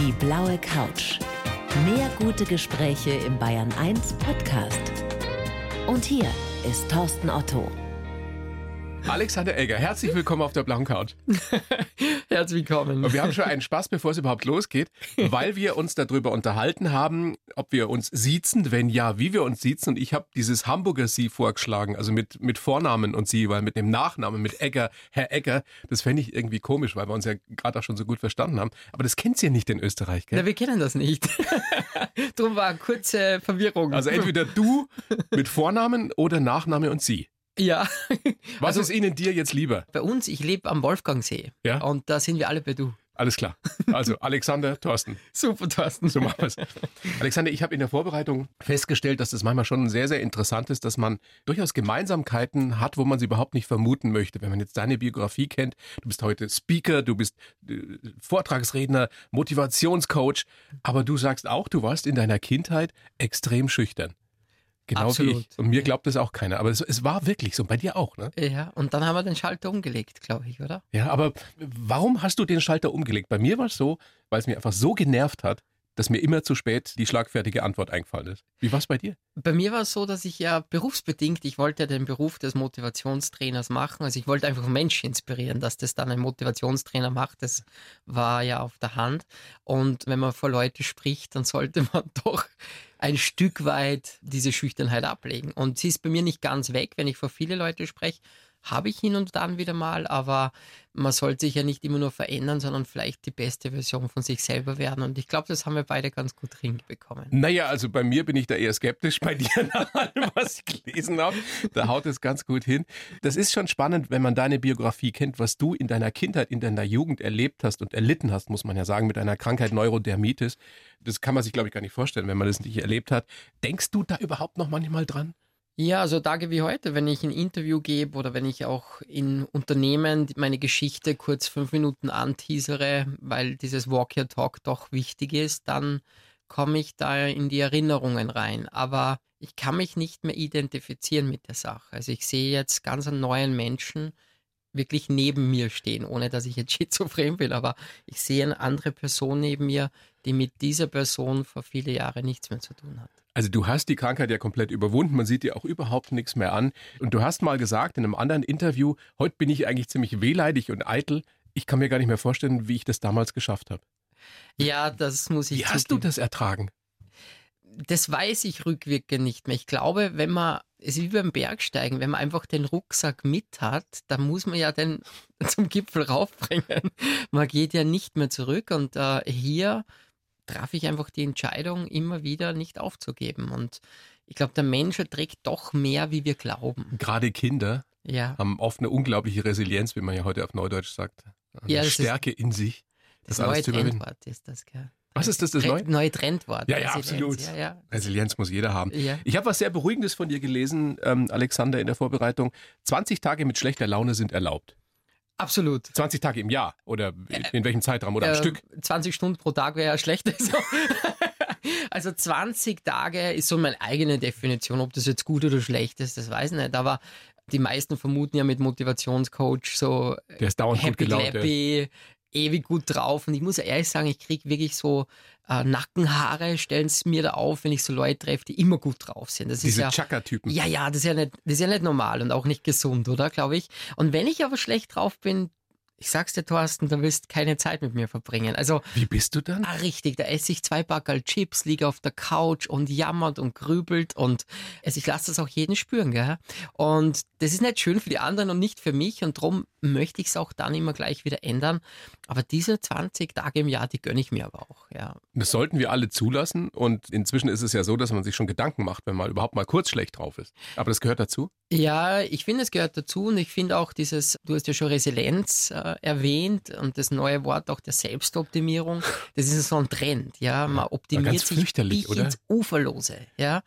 Die blaue Couch. Mehr gute Gespräche im Bayern 1 Podcast. Und hier ist Thorsten Otto. Alexander Egger, herzlich willkommen auf der blauen Couch. Herzlich willkommen. Und wir haben schon einen Spaß, bevor es überhaupt losgeht, weil wir uns darüber unterhalten haben, ob wir uns siezen, wenn ja, wie wir uns siezen. Und ich habe dieses Hamburger Sie vorgeschlagen, also mit, mit Vornamen und Sie, weil mit dem Nachnamen, mit Egger, Herr Egger, das fände ich irgendwie komisch, weil wir uns ja gerade auch schon so gut verstanden haben. Aber das kennt Sie ja nicht in Österreich, gell? Na, wir kennen das nicht. Drum war eine kurze Verwirrung. Also entweder du mit Vornamen oder Nachname und Sie. Ja. Was Also- ist Ihnen dir jetzt lieber? Bei uns, ich lebe am Wolfgangsee. Ja. Und da sind wir alle bei du. Alles klar. Also Alexander, Thorsten. Super, Thorsten. So machen wir's. Alexander, ich habe in der Vorbereitung festgestellt, dass es manchmal schon sehr, sehr interessant ist, dass man durchaus Gemeinsamkeiten hat, wo man sie überhaupt nicht vermuten möchte. Wenn man jetzt deine Biografie kennt, du bist heute Speaker, du bist äh, Vortragsredner, Motivationscoach, aber du sagst auch, du warst in deiner Kindheit extrem schüchtern. Genau Absolut. wie ich. Und mir glaubt das auch keiner. Aber es, es war wirklich so. Bei dir auch, ne? Ja, und dann haben wir den Schalter umgelegt, glaube ich, oder? Ja, aber warum hast du den Schalter umgelegt? Bei mir war es so, weil es mir einfach so genervt hat, dass mir immer zu spät die schlagfertige Antwort eingefallen ist. Wie war es bei dir? Bei mir war es so, dass ich ja berufsbedingt, ich wollte ja den Beruf des Motivationstrainers machen. Also ich wollte einfach Menschen inspirieren, dass das dann ein Motivationstrainer macht. Das war ja auf der Hand. Und wenn man vor Leute spricht, dann sollte man doch ein Stück weit diese Schüchternheit ablegen. Und sie ist bei mir nicht ganz weg, wenn ich vor viele Leute spreche. Habe ich hin und dann wieder mal, aber man sollte sich ja nicht immer nur verändern, sondern vielleicht die beste Version von sich selber werden. Und ich glaube, das haben wir beide ganz gut hinbekommen. Naja, also bei mir bin ich da eher skeptisch. Bei dir, nach allem, was ich gelesen habe, da haut es ganz gut hin. Das ist schon spannend, wenn man deine Biografie kennt, was du in deiner Kindheit, in deiner Jugend erlebt hast und erlitten hast, muss man ja sagen, mit einer Krankheit Neurodermitis. Das kann man sich, glaube ich, gar nicht vorstellen, wenn man das nicht erlebt hat. Denkst du da überhaupt noch manchmal dran? Ja, so Tage wie heute, wenn ich ein Interview gebe oder wenn ich auch in Unternehmen meine Geschichte kurz fünf Minuten anteasere, weil dieses Walk Your Talk doch wichtig ist, dann komme ich da in die Erinnerungen rein. Aber ich kann mich nicht mehr identifizieren mit der Sache. Also ich sehe jetzt ganz einen neuen Menschen wirklich neben mir stehen, ohne dass ich jetzt schizophren bin, aber ich sehe eine andere Person neben mir, die mit dieser Person vor viele Jahre nichts mehr zu tun hat. Also du hast die Krankheit ja komplett überwunden, man sieht dir auch überhaupt nichts mehr an. Und du hast mal gesagt in einem anderen Interview, heute bin ich eigentlich ziemlich wehleidig und eitel. Ich kann mir gar nicht mehr vorstellen, wie ich das damals geschafft habe. Ja, das muss ich Wie hast du zugeben. das ertragen? das weiß ich rückwirkend nicht mehr. Ich glaube, wenn man, es ist wie beim Bergsteigen, wenn man einfach den Rucksack mit hat, dann muss man ja den zum Gipfel raufbringen. Man geht ja nicht mehr zurück und äh, hier traf ich einfach die Entscheidung, immer wieder nicht aufzugeben. Und ich glaube, der Mensch trägt doch mehr, wie wir glauben. Gerade Kinder Ja, haben oft eine unglaubliche Resilienz, wie man ja heute auf Neudeutsch sagt. Eine Ja, das ist- Stärke in sich, das, das, neue. Trendwort ist das, gell? Was ist das, das Trend, neue? neue Trendwort. Ja, ja, Resilienz. absolut. Ja, ja. Resilienz muss jeder haben. Ja. Ich habe was sehr Beruhigendes von dir gelesen, ähm, Alexander, in der Vorbereitung. 20 Tage mit schlechter Laune sind erlaubt. Absolut. 20 Tage im Jahr oder in, in welchem Zeitraum oder am Äh, Stück? 20 Stunden pro Tag wäre ja schlecht. Also, also 20 Tage ist so meine eigene Definition. Ob das jetzt gut oder schlecht ist, das weiß ich nicht. Aber die meisten vermuten ja mit Motivationscoach so Der ist dauernd gut happy gelaunt. ja. Ewig gut drauf. Und ich muss ja ehrlich sagen, ich kriege wirklich so äh, Nackenhaare, stellen es mir da auf, wenn ich so Leute treffe, die immer gut drauf sind. Das ist Diese ja Chaka-Typen. ja, ja, das ist ja nicht, das ist ja nicht normal und auch nicht gesund, oder? Glaube ich. Und wenn ich aber schlecht drauf bin, ich sag's dir, Thorsten, du wirst keine Zeit mit mir verbringen. Also, Wie bist du dann? ah, richtig, da esse ich zwei Backerl Chips, liege auf der Couch und jammert und grübelt und also ich lasse das auch jeden spüren, gell? Und das ist nicht schön für die anderen und nicht für mich und darum möchte ich es auch dann immer gleich wieder ändern. Aber diese 20 Tage im Jahr, die gönne ich mir aber auch, ja. Das sollten wir alle zulassen. Und inzwischen ist es ja so, dass man sich schon Gedanken macht, wenn man überhaupt mal kurz schlecht drauf ist. Aber das gehört dazu. Ja, ich finde, es gehört dazu und ich finde auch dieses, du hast ja schon Resilienz äh, erwähnt und das neue Wort auch der Selbstoptimierung, das ist so ein Trend, ja, man optimiert sich bis ins Uferlose, ja,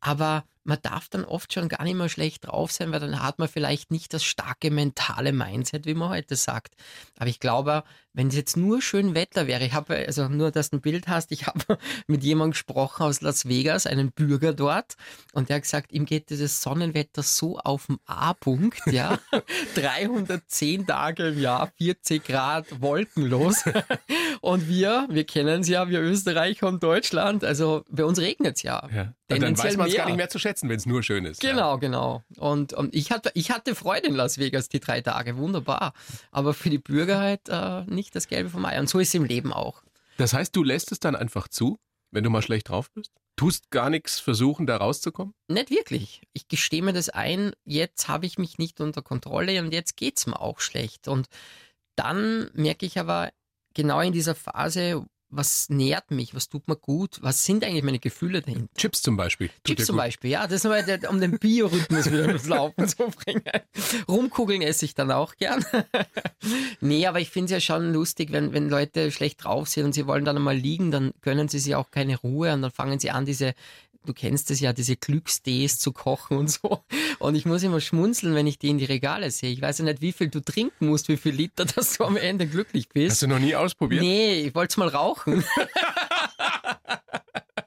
aber man darf dann oft schon gar nicht mehr schlecht drauf sein, weil dann hat man vielleicht nicht das starke mentale Mindset, wie man heute sagt. Aber ich glaube, wenn es jetzt nur schön Wetter wäre, ich habe, also nur, dass du ein Bild hast, ich habe mit jemandem gesprochen aus Las Vegas, einem Bürger dort, und der hat gesagt, ihm geht dieses Sonnenwetter so auf den A-Punkt, ja, 310 Tage im Jahr, 40 Grad, wolkenlos. Und wir, wir kennen es ja, wir Österreicher und Deutschland, also bei uns regnet es ja. ja. Dann weiß man es gar nicht mehr zu schätzen, wenn es nur schön ist. Genau, ja. genau. Und, und ich, hatte, ich hatte Freude in Las Vegas die drei Tage, wunderbar. Aber für die Bürger halt äh, nicht das Gelbe vom Ei. Und so ist es im Leben auch. Das heißt, du lässt es dann einfach zu, wenn du mal schlecht drauf bist? Tust gar nichts versuchen, da rauszukommen? Nicht wirklich. Ich gestehe mir das ein, jetzt habe ich mich nicht unter Kontrolle und jetzt geht es mir auch schlecht. Und dann merke ich aber genau in dieser Phase, was nährt mich, was tut mir gut, was sind eigentlich meine Gefühle dahinter? Chips zum Beispiel. Chips zum Beispiel, ja, das ist mal um den Biorhythmus wieder ins Laufen zu bringen. Rumkugeln esse ich dann auch gern. nee, aber ich finde es ja schon lustig, wenn, wenn Leute schlecht drauf sind und sie wollen dann einmal liegen, dann gönnen sie sich auch keine Ruhe und dann fangen sie an, diese du kennst es ja, diese Glückstees zu kochen und so. Und ich muss immer schmunzeln, wenn ich die in die Regale sehe. Ich weiß ja nicht, wie viel du trinken musst, wie viel Liter, dass du am Ende glücklich bist. Hast du noch nie ausprobiert? Nee, ich wollte es mal rauchen.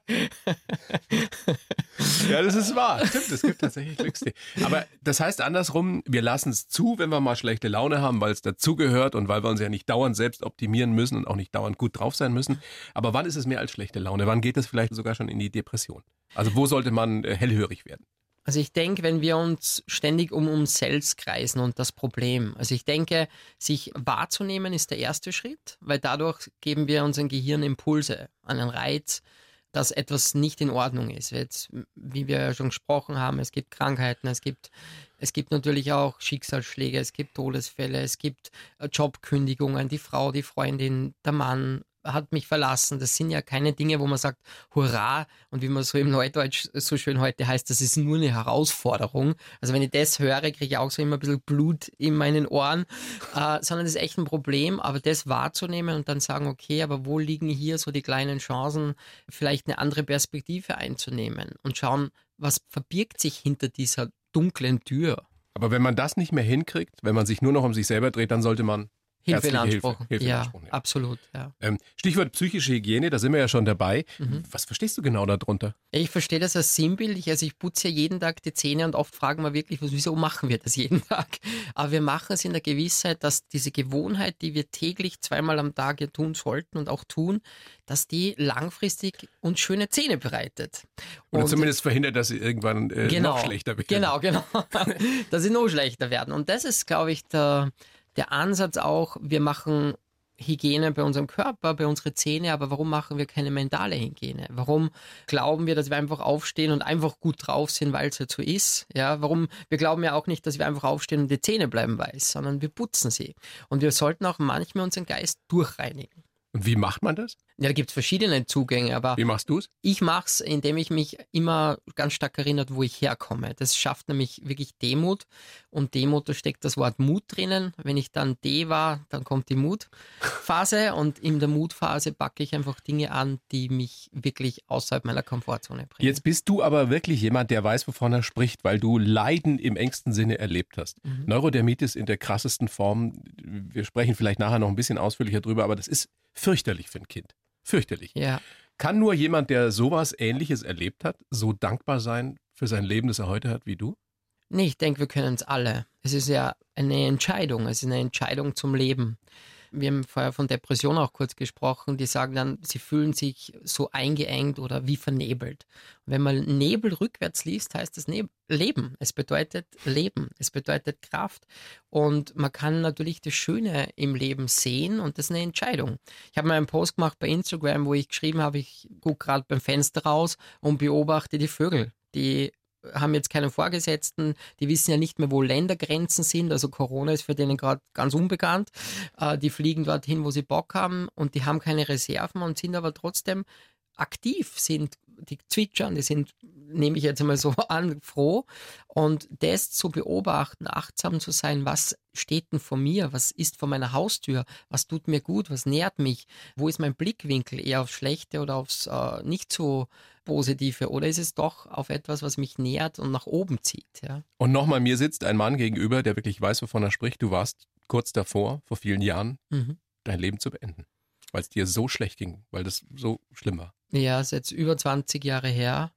ja, das ist wahr. Stimmt, es gibt tatsächlich Glückstee. Aber das heißt andersrum, wir lassen es zu, wenn wir mal schlechte Laune haben, weil es dazugehört und weil wir uns ja nicht dauernd selbst optimieren müssen und auch nicht dauernd gut drauf sein müssen. Aber wann ist es mehr als schlechte Laune? Wann geht es vielleicht sogar schon in die Depression? Also wo sollte man äh, hellhörig werden? Also ich denke, wenn wir uns ständig um uns selbst kreisen und das Problem. Also ich denke, sich wahrzunehmen ist der erste Schritt, weil dadurch geben wir unserem Gehirn Impulse, einen Reiz, dass etwas nicht in Ordnung ist. Jetzt, wie wir ja schon gesprochen haben, es gibt Krankheiten, es gibt, es gibt natürlich auch Schicksalsschläge, es gibt Todesfälle, es gibt äh, Jobkündigungen, die Frau, die Freundin, der Mann, hat mich verlassen. Das sind ja keine Dinge, wo man sagt, hurra, und wie man so im Neudeutsch so schön heute heißt, das ist nur eine Herausforderung. Also wenn ich das höre, kriege ich auch so immer ein bisschen Blut in meinen Ohren, äh, sondern das ist echt ein Problem, aber das wahrzunehmen und dann sagen, okay, aber wo liegen hier so die kleinen Chancen, vielleicht eine andere Perspektive einzunehmen und schauen, was verbirgt sich hinter dieser dunklen Tür. Aber wenn man das nicht mehr hinkriegt, wenn man sich nur noch um sich selber dreht, dann sollte man Hilfe in Anspruch. Hilfe, Hilfe ja, in Anspruch ja, absolut. Ja. Ähm, Stichwort psychische Hygiene, da sind wir ja schon dabei. Mhm. Was verstehst du genau darunter? Ich verstehe das als sinnbildlich. Also ich putze ja jeden Tag die Zähne und oft fragen wir wirklich, wieso machen wir das jeden Tag? Aber wir machen es in der Gewissheit, dass diese Gewohnheit, die wir täglich zweimal am Tag tun sollten und auch tun, dass die langfristig uns schöne Zähne bereitet. Und Oder zumindest verhindert, dass sie irgendwann äh, genau, noch schlechter werden. Genau, genau. dass sie noch schlechter werden. Und das ist, glaube ich, der der Ansatz auch, wir machen Hygiene bei unserem Körper, bei unseren Zähnen, aber warum machen wir keine mentale Hygiene? Warum glauben wir, dass wir einfach aufstehen und einfach gut drauf sind, weil es halt so ist? Ja, warum? Wir glauben ja auch nicht, dass wir einfach aufstehen und die Zähne bleiben weiß, sondern wir putzen sie. Und wir sollten auch manchmal unseren Geist durchreinigen. Und wie macht man das? Ja, da gibt es verschiedene Zugänge, aber. Wie machst du es? Ich mache es, indem ich mich immer ganz stark erinnert, wo ich herkomme. Das schafft nämlich wirklich Demut. Und Demut, da steckt das Wort Mut drinnen. Wenn ich dann D war, dann kommt die Mutphase. und in der Mutphase packe ich einfach Dinge an, die mich wirklich außerhalb meiner Komfortzone bringen. Jetzt bist du aber wirklich jemand, der weiß, wovon er spricht, weil du Leiden im engsten Sinne erlebt hast. Mhm. Neurodermitis in der krassesten Form. Wir sprechen vielleicht nachher noch ein bisschen ausführlicher drüber, aber das ist fürchterlich für ein Kind. Fürchterlich. Ja. Kann nur jemand, der sowas Ähnliches erlebt hat, so dankbar sein für sein Leben, das er heute hat, wie du? Nee, ich denke, wir können es alle. Es ist ja eine Entscheidung, es ist eine Entscheidung zum Leben wir haben vorher von Depression auch kurz gesprochen, die sagen dann, sie fühlen sich so eingeengt oder wie vernebelt. Wenn man Nebel rückwärts liest, heißt das Nebel, Leben. Es bedeutet Leben, es bedeutet Kraft. Und man kann natürlich das Schöne im Leben sehen und das ist eine Entscheidung. Ich habe mal einen Post gemacht bei Instagram, wo ich geschrieben habe, ich gucke gerade beim Fenster raus und beobachte die Vögel die haben jetzt keinen Vorgesetzten, die wissen ja nicht mehr, wo Ländergrenzen sind. Also Corona ist für denen gerade ganz unbekannt. Äh, die fliegen dorthin, wo sie Bock haben und die haben keine Reserven und sind aber trotzdem aktiv, sind die zwitschern, die sind, nehme ich jetzt einmal so an, froh. Und das zu beobachten, achtsam zu sein, was steht denn vor mir, was ist vor meiner Haustür, was tut mir gut, was nährt mich, wo ist mein Blickwinkel, eher aufs Schlechte oder aufs äh, nicht so Positive oder ist es doch auf etwas, was mich nährt und nach oben zieht? Ja? Und nochmal, mir sitzt ein Mann gegenüber, der wirklich weiß, wovon er spricht. Du warst kurz davor, vor vielen Jahren, mhm. dein Leben zu beenden, weil es dir so schlecht ging, weil das so schlimm war. Ja, ist jetzt über 20 Jahre her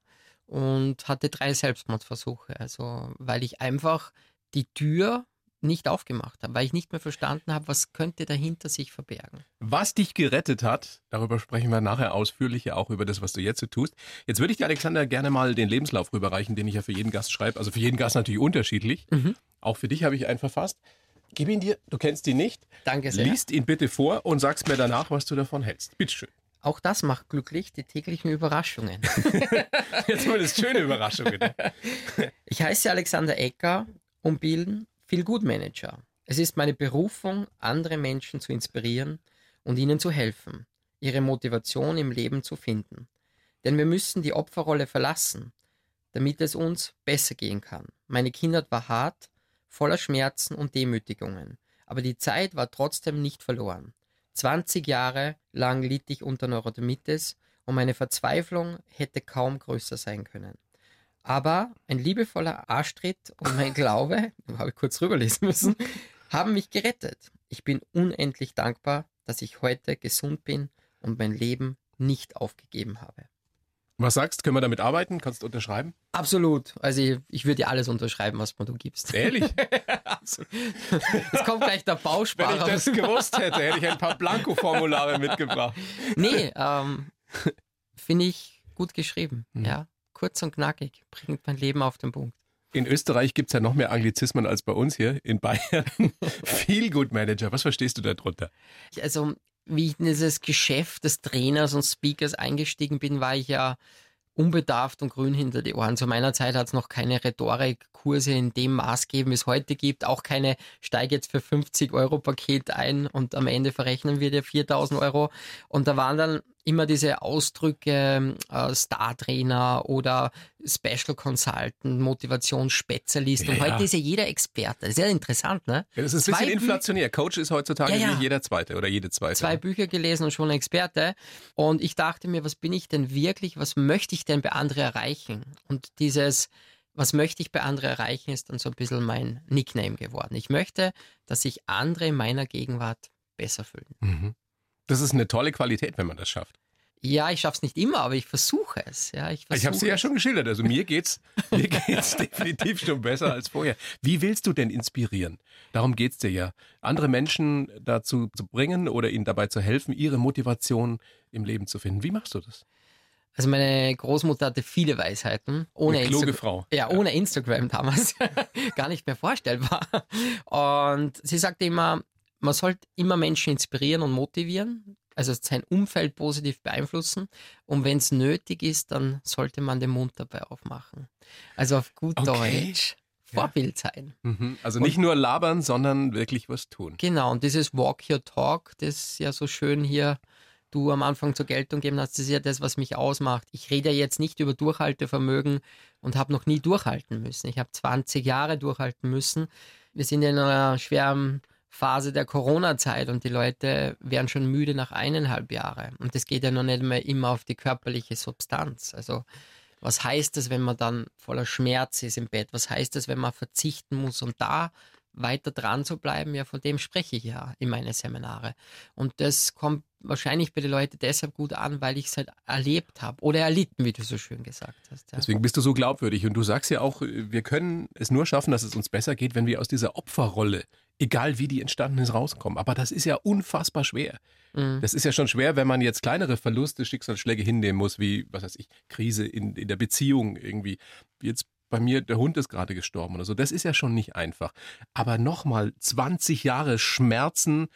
und hatte drei Selbstmordversuche. Also, weil ich einfach die Tür nicht aufgemacht habe, weil ich nicht mehr verstanden habe, was könnte dahinter sich verbergen. Was dich gerettet hat, darüber sprechen wir nachher ausführlicher, auch über das, was du jetzt so tust. Jetzt würde ich dir, Alexander, gerne mal den Lebenslauf rüberreichen, den ich ja für jeden Gast schreibe. Also für jeden Gast natürlich unterschiedlich. Mhm. Auch für dich habe ich einen verfasst. Gib ihn dir, du kennst ihn nicht. Danke sehr. Liest ihn bitte vor und sagst mir danach, was du davon hältst. Bitteschön. Auch das macht glücklich, die täglichen Überraschungen. Jetzt das schöne Überraschungen. ich heiße Alexander Ecker und bin Feel Good Manager. Es ist meine Berufung, andere Menschen zu inspirieren und ihnen zu helfen, ihre Motivation im Leben zu finden. Denn wir müssen die Opferrolle verlassen, damit es uns besser gehen kann. Meine Kindheit war hart, voller Schmerzen und Demütigungen, aber die Zeit war trotzdem nicht verloren. 20 Jahre lang litt ich unter Neurodermitis und meine Verzweiflung hätte kaum größer sein können. Aber ein liebevoller Arschtritt und mein Glaube, habe ich kurz rüberlesen müssen, haben mich gerettet. Ich bin unendlich dankbar, dass ich heute gesund bin und mein Leben nicht aufgegeben habe. Was sagst, können wir damit arbeiten? Kannst du unterschreiben? Absolut. Also ich, ich würde dir alles unterschreiben, was du gibst. Ehrlich? Jetzt kommt gleich der Bausparer. Wenn ich das gewusst hätte, hätte ich ein paar Blanko-Formulare mitgebracht. Nee, ähm, finde ich gut geschrieben. Mhm. Ja, kurz und knackig, bringt mein Leben auf den Punkt. In Österreich gibt es ja noch mehr Anglizismen als bei uns hier in Bayern. Feel Good Manager, was verstehst du darunter? Also wie ich in dieses Geschäft des Trainers und Speakers eingestiegen bin, war ich ja unbedarft und grün hinter die Ohren. Zu meiner Zeit hat es noch keine Rhetorikkurse in dem Maß gegeben, wie es heute gibt. Auch keine steige jetzt für 50 Euro Paket ein und am Ende verrechnen wir dir 4000 Euro. Und da waren dann immer diese Ausdrücke äh, Star-Trainer oder Special Consultant, Motivationsspezialist. Ja. Und heute ist ja jeder Experte. Sehr interessant, ne? Ja, das ist ein bisschen inflationär. Coach ist heutzutage ja. jeder Zweite oder jede Zweite. Zwei Bücher gelesen und schon Experte. Und ich dachte mir, was bin ich denn wirklich? Was möchte ich denn bei anderen erreichen? Und dieses was möchte ich bei anderen erreichen, ist dann so ein bisschen mein Nickname geworden. Ich möchte, dass sich andere in meiner Gegenwart besser fühlen. Mhm. Das ist eine tolle Qualität, wenn man das schafft. Ja, ich schaffe es nicht immer, aber ich versuche es. Ja, ich ich habe es ja schon geschildert. Also mir geht's, mir geht's definitiv schon besser als vorher. Wie willst du denn inspirieren? Darum geht es dir ja. Andere Menschen dazu zu bringen oder ihnen dabei zu helfen, ihre Motivation im Leben zu finden. Wie machst du das? Also meine Großmutter hatte viele Weisheiten. Ohne Eine kluge Frau. Ja, ohne Instagram damals. Gar nicht mehr vorstellbar. Und sie sagte immer, man sollte immer Menschen inspirieren und motivieren, also sein Umfeld positiv beeinflussen. Und wenn es nötig ist, dann sollte man den Mund dabei aufmachen. Also auf gut okay. Deutsch. Vorbild sein. Mhm. Also nicht und, nur labern, sondern wirklich was tun. Genau, und dieses Walk Your Talk, das ja so schön hier du am Anfang zur Geltung geben hast, das ist ja das, was mich ausmacht. Ich rede ja jetzt nicht über Durchhaltevermögen und habe noch nie durchhalten müssen. Ich habe 20 Jahre durchhalten müssen. Wir sind in einer schweren Phase der Corona-Zeit und die Leute werden schon müde nach eineinhalb Jahren. Und das geht ja noch nicht mehr immer auf die körperliche Substanz. Also was heißt das, wenn man dann voller Schmerz ist im Bett? Was heißt das, wenn man verzichten muss? Und da weiter dran zu bleiben, ja, von dem spreche ich ja in meinen Seminare. Und das kommt wahrscheinlich bei den Leuten deshalb gut an, weil ich es halt erlebt habe oder erlitten, wie du so schön gesagt hast. Ja. Deswegen bist du so glaubwürdig und du sagst ja auch, wir können es nur schaffen, dass es uns besser geht, wenn wir aus dieser Opferrolle, egal wie die entstanden ist, rauskommen. Aber das ist ja unfassbar schwer. Mhm. Das ist ja schon schwer, wenn man jetzt kleinere Verluste, Schicksalsschläge hinnehmen muss, wie, was weiß ich, Krise in, in der Beziehung irgendwie. Jetzt bei mir, der Hund ist gerade gestorben oder so. Das ist ja schon nicht einfach. Aber nochmal 20 Jahre Schmerzen,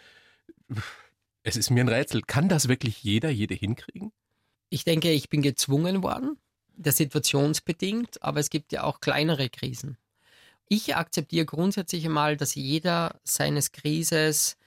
es ist mir ein Rätsel. Kann das wirklich jeder, jede hinkriegen? Ich denke, ich bin gezwungen worden, der situationsbedingt, aber es gibt ja auch kleinere Krisen. Ich akzeptiere grundsätzlich einmal, dass jeder seines Krises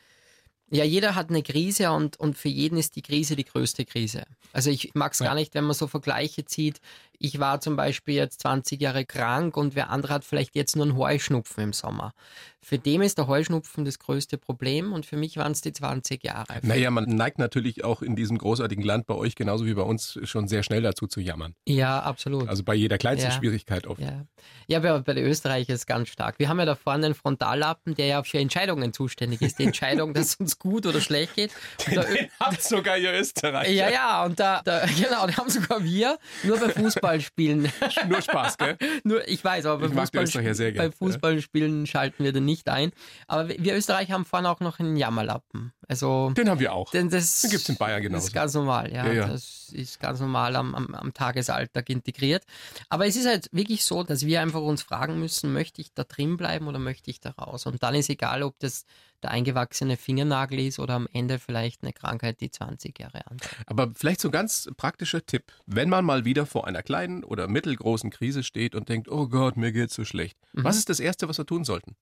ja, jeder hat eine Krise und, und für jeden ist die Krise die größte Krise. Also ich mag es ja. gar nicht, wenn man so Vergleiche zieht. Ich war zum Beispiel jetzt 20 Jahre krank und wer andere hat vielleicht jetzt nur einen Heuschnupfen im Sommer. Für dem ist der Heuschnupfen das größte Problem und für mich waren es die 20 Jahre. Naja, man neigt natürlich auch in diesem großartigen Land bei euch genauso wie bei uns schon sehr schnell dazu zu jammern. Ja, absolut. Also bei jeder kleinsten ja. Schwierigkeit oft. Ja, ja bei, bei den Österreichern ist es ganz stark. Wir haben ja da vorne einen Frontallappen, der ja für Entscheidungen zuständig ist. Die Entscheidung, dass uns es gut oder schlecht geht. Den, den habt sogar ihr Österreicher. Ja, ja, und da, da genau, die haben sogar wir, nur bei Fußballspielen. nur Spaß, gell? nur, ich weiß, aber bei, Fußball, sehr bei Fußballspielen schalten wir den nicht ein. Aber wir Österreicher haben vorne auch noch einen Jammerlappen. Also, den haben wir auch. Den, das, den gibt es in Bayern genauso. Das ist ganz normal, ja. ja, ja. Das ist ganz normal am, am, am Tagesalltag integriert. Aber es ist halt wirklich so, dass wir einfach uns fragen müssen, möchte ich da drin bleiben oder möchte ich da raus? Und dann ist egal, ob das der eingewachsene Fingernagel ist oder am Ende vielleicht eine Krankheit, die 20 Jahre andauert. Aber vielleicht so ein ganz praktischer Tipp. Wenn man mal wieder vor einer kleinen oder mittelgroßen Krise steht und denkt, oh Gott, mir geht's so schlecht. Mhm. Was ist das Erste, was wir tun sollten?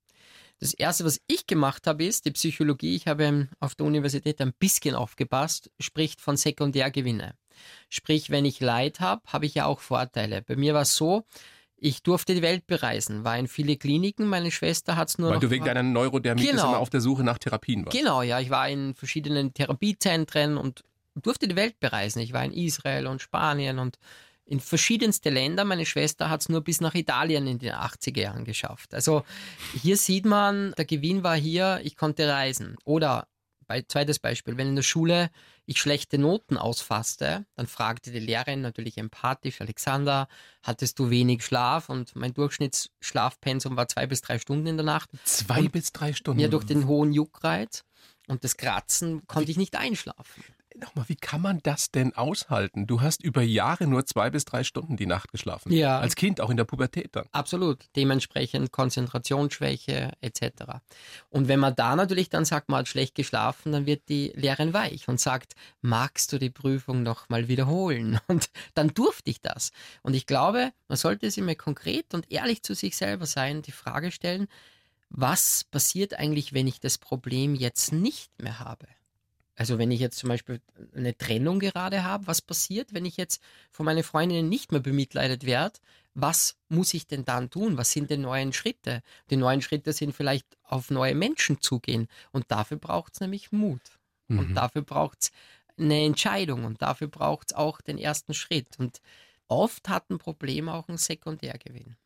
Das Erste, was ich gemacht habe, ist, die Psychologie, ich habe auf der Universität ein bisschen aufgepasst, spricht von Sekundärgewinne. Sprich, wenn ich Leid habe, habe ich ja auch Vorteile. Bei mir war es so, ich durfte die Welt bereisen, war in viele Kliniken. Meine Schwester hat es nur. Weil du wegen deiner Neurodermitis genau. immer auf der Suche nach Therapien warst. Genau, ja. Ich war in verschiedenen Therapiezentren und durfte die Welt bereisen. Ich war in Israel und Spanien und in verschiedenste Länder. Meine Schwester hat es nur bis nach Italien in den 80er Jahren geschafft. Also hier sieht man, der Gewinn war hier, ich konnte reisen. Oder bei, zweites Beispiel, wenn in der Schule ich schlechte Noten ausfasste, dann fragte die Lehrerin natürlich empathisch, Alexander, hattest du wenig Schlaf? Und mein Durchschnittsschlafpensum war zwei bis drei Stunden in der Nacht. Zwei und, bis drei Stunden? Ja, durch den hohen Juckreiz und das Kratzen konnte ich nicht einschlafen nochmal, wie kann man das denn aushalten? Du hast über Jahre nur zwei bis drei Stunden die Nacht geschlafen. Ja. Als Kind, auch in der Pubertät dann. Absolut. Dementsprechend Konzentrationsschwäche etc. Und wenn man da natürlich dann sagt, man hat schlecht geschlafen, dann wird die Lehrerin weich und sagt, magst du die Prüfung noch mal wiederholen? Und dann durfte ich das. Und ich glaube, man sollte sich mal konkret und ehrlich zu sich selber sein, die Frage stellen, was passiert eigentlich, wenn ich das Problem jetzt nicht mehr habe? Also wenn ich jetzt zum Beispiel eine Trennung gerade habe, was passiert, wenn ich jetzt von meinen Freundinnen nicht mehr bemitleidet werde? Was muss ich denn dann tun? Was sind die neuen Schritte? Die neuen Schritte sind vielleicht auf neue Menschen zugehen. Und dafür braucht es nämlich Mut. Mhm. Und dafür braucht es eine Entscheidung. Und dafür braucht es auch den ersten Schritt. Und oft hat ein Problem auch einen Sekundärgewinn.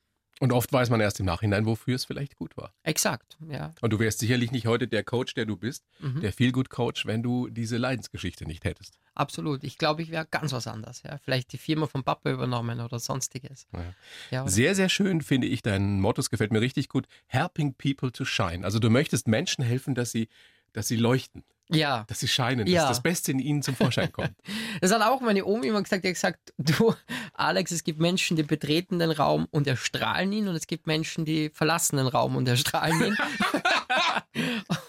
Und oft weiß man erst im Nachhinein, wofür es vielleicht gut war. Exakt, ja. Und du wärst sicherlich nicht heute der Coach, der du bist, mhm. der viel gut Coach, wenn du diese Leidensgeschichte nicht hättest. Absolut. Ich glaube, ich wäre ganz was anderes. Ja. Vielleicht die Firma von Papa übernommen oder sonstiges. Ja. Ja, sehr, sehr schön finde ich dein Motto. Es gefällt mir richtig gut. Helping people to shine. Also du möchtest Menschen helfen, dass sie, dass sie leuchten. Ja. Dass sie scheinen, ja. dass das Beste in ihnen zum Vorschein kommt. das hat auch meine Oma immer gesagt. Die hat gesagt, du, Alex, es gibt Menschen, die betreten den Raum und erstrahlen ihn und es gibt Menschen, die verlassen den Raum und erstrahlen ihn.